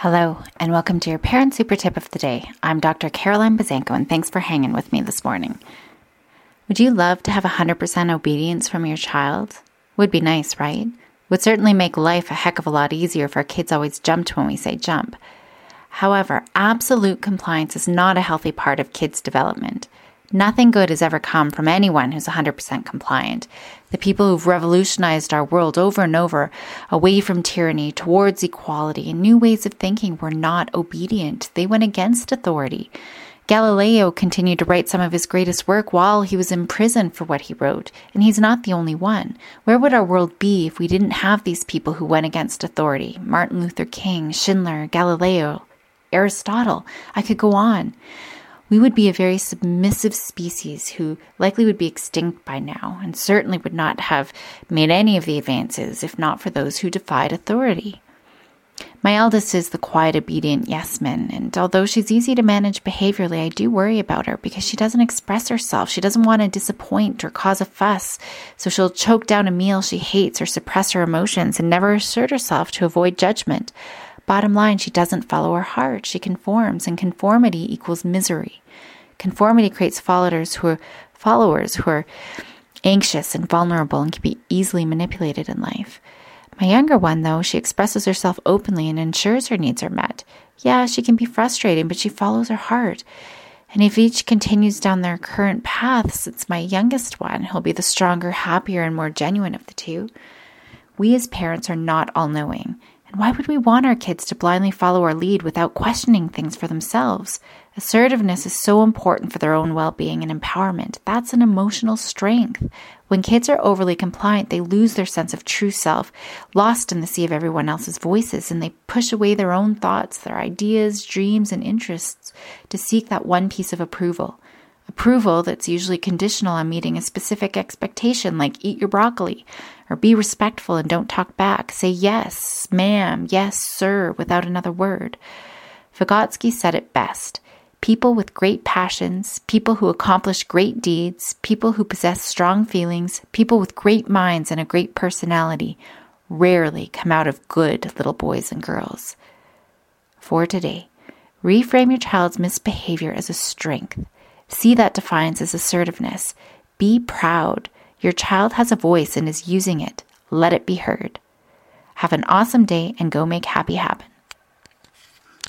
Hello, and welcome to your Parent Super Tip of the Day. I'm Dr. Caroline Buzanko, and thanks for hanging with me this morning. Would you love to have 100% obedience from your child? Would be nice, right? Would certainly make life a heck of a lot easier if our kids always jumped when we say jump. However, absolute compliance is not a healthy part of kids' development. Nothing good has ever come from anyone who's 100% compliant. The people who've revolutionized our world over and over, away from tyranny, towards equality, and new ways of thinking, were not obedient. They went against authority. Galileo continued to write some of his greatest work while he was in prison for what he wrote, and he's not the only one. Where would our world be if we didn't have these people who went against authority? Martin Luther King, Schindler, Galileo, Aristotle. I could go on we would be a very submissive species who likely would be extinct by now and certainly would not have made any of the advances if not for those who defied authority. My eldest is the quiet, obedient yes man, and although she's easy to manage behaviorally, I do worry about her because she doesn't express herself. She doesn't want to disappoint or cause a fuss, so she'll choke down a meal she hates or suppress her emotions and never assert herself to avoid judgment. Bottom line, she doesn't follow her heart. She conforms, and conformity equals misery. Conformity creates followers who are followers who are anxious and vulnerable and can be easily manipulated in life. My younger one, though, she expresses herself openly and ensures her needs are met. Yeah, she can be frustrating, but she follows her heart. And if each continues down their current paths, it's my youngest one who'll be the stronger, happier, and more genuine of the two. We as parents are not all knowing, and why would we want our kids to blindly follow our lead without questioning things for themselves? Assertiveness is so important for their own well being and empowerment. That's an emotional strength. When kids are overly compliant, they lose their sense of true self, lost in the sea of everyone else's voices, and they push away their own thoughts, their ideas, dreams, and interests to seek that one piece of approval. Approval that's usually conditional on meeting a specific expectation, like eat your broccoli, or be respectful and don't talk back. Say yes, ma'am, yes, sir, without another word. Vygotsky said it best people with great passions, people who accomplish great deeds, people who possess strong feelings, people with great minds and a great personality rarely come out of good little boys and girls. For today, reframe your child's misbehavior as a strength. See that defiance as assertiveness. Be proud. Your child has a voice and is using it. Let it be heard. Have an awesome day and go make happy happen.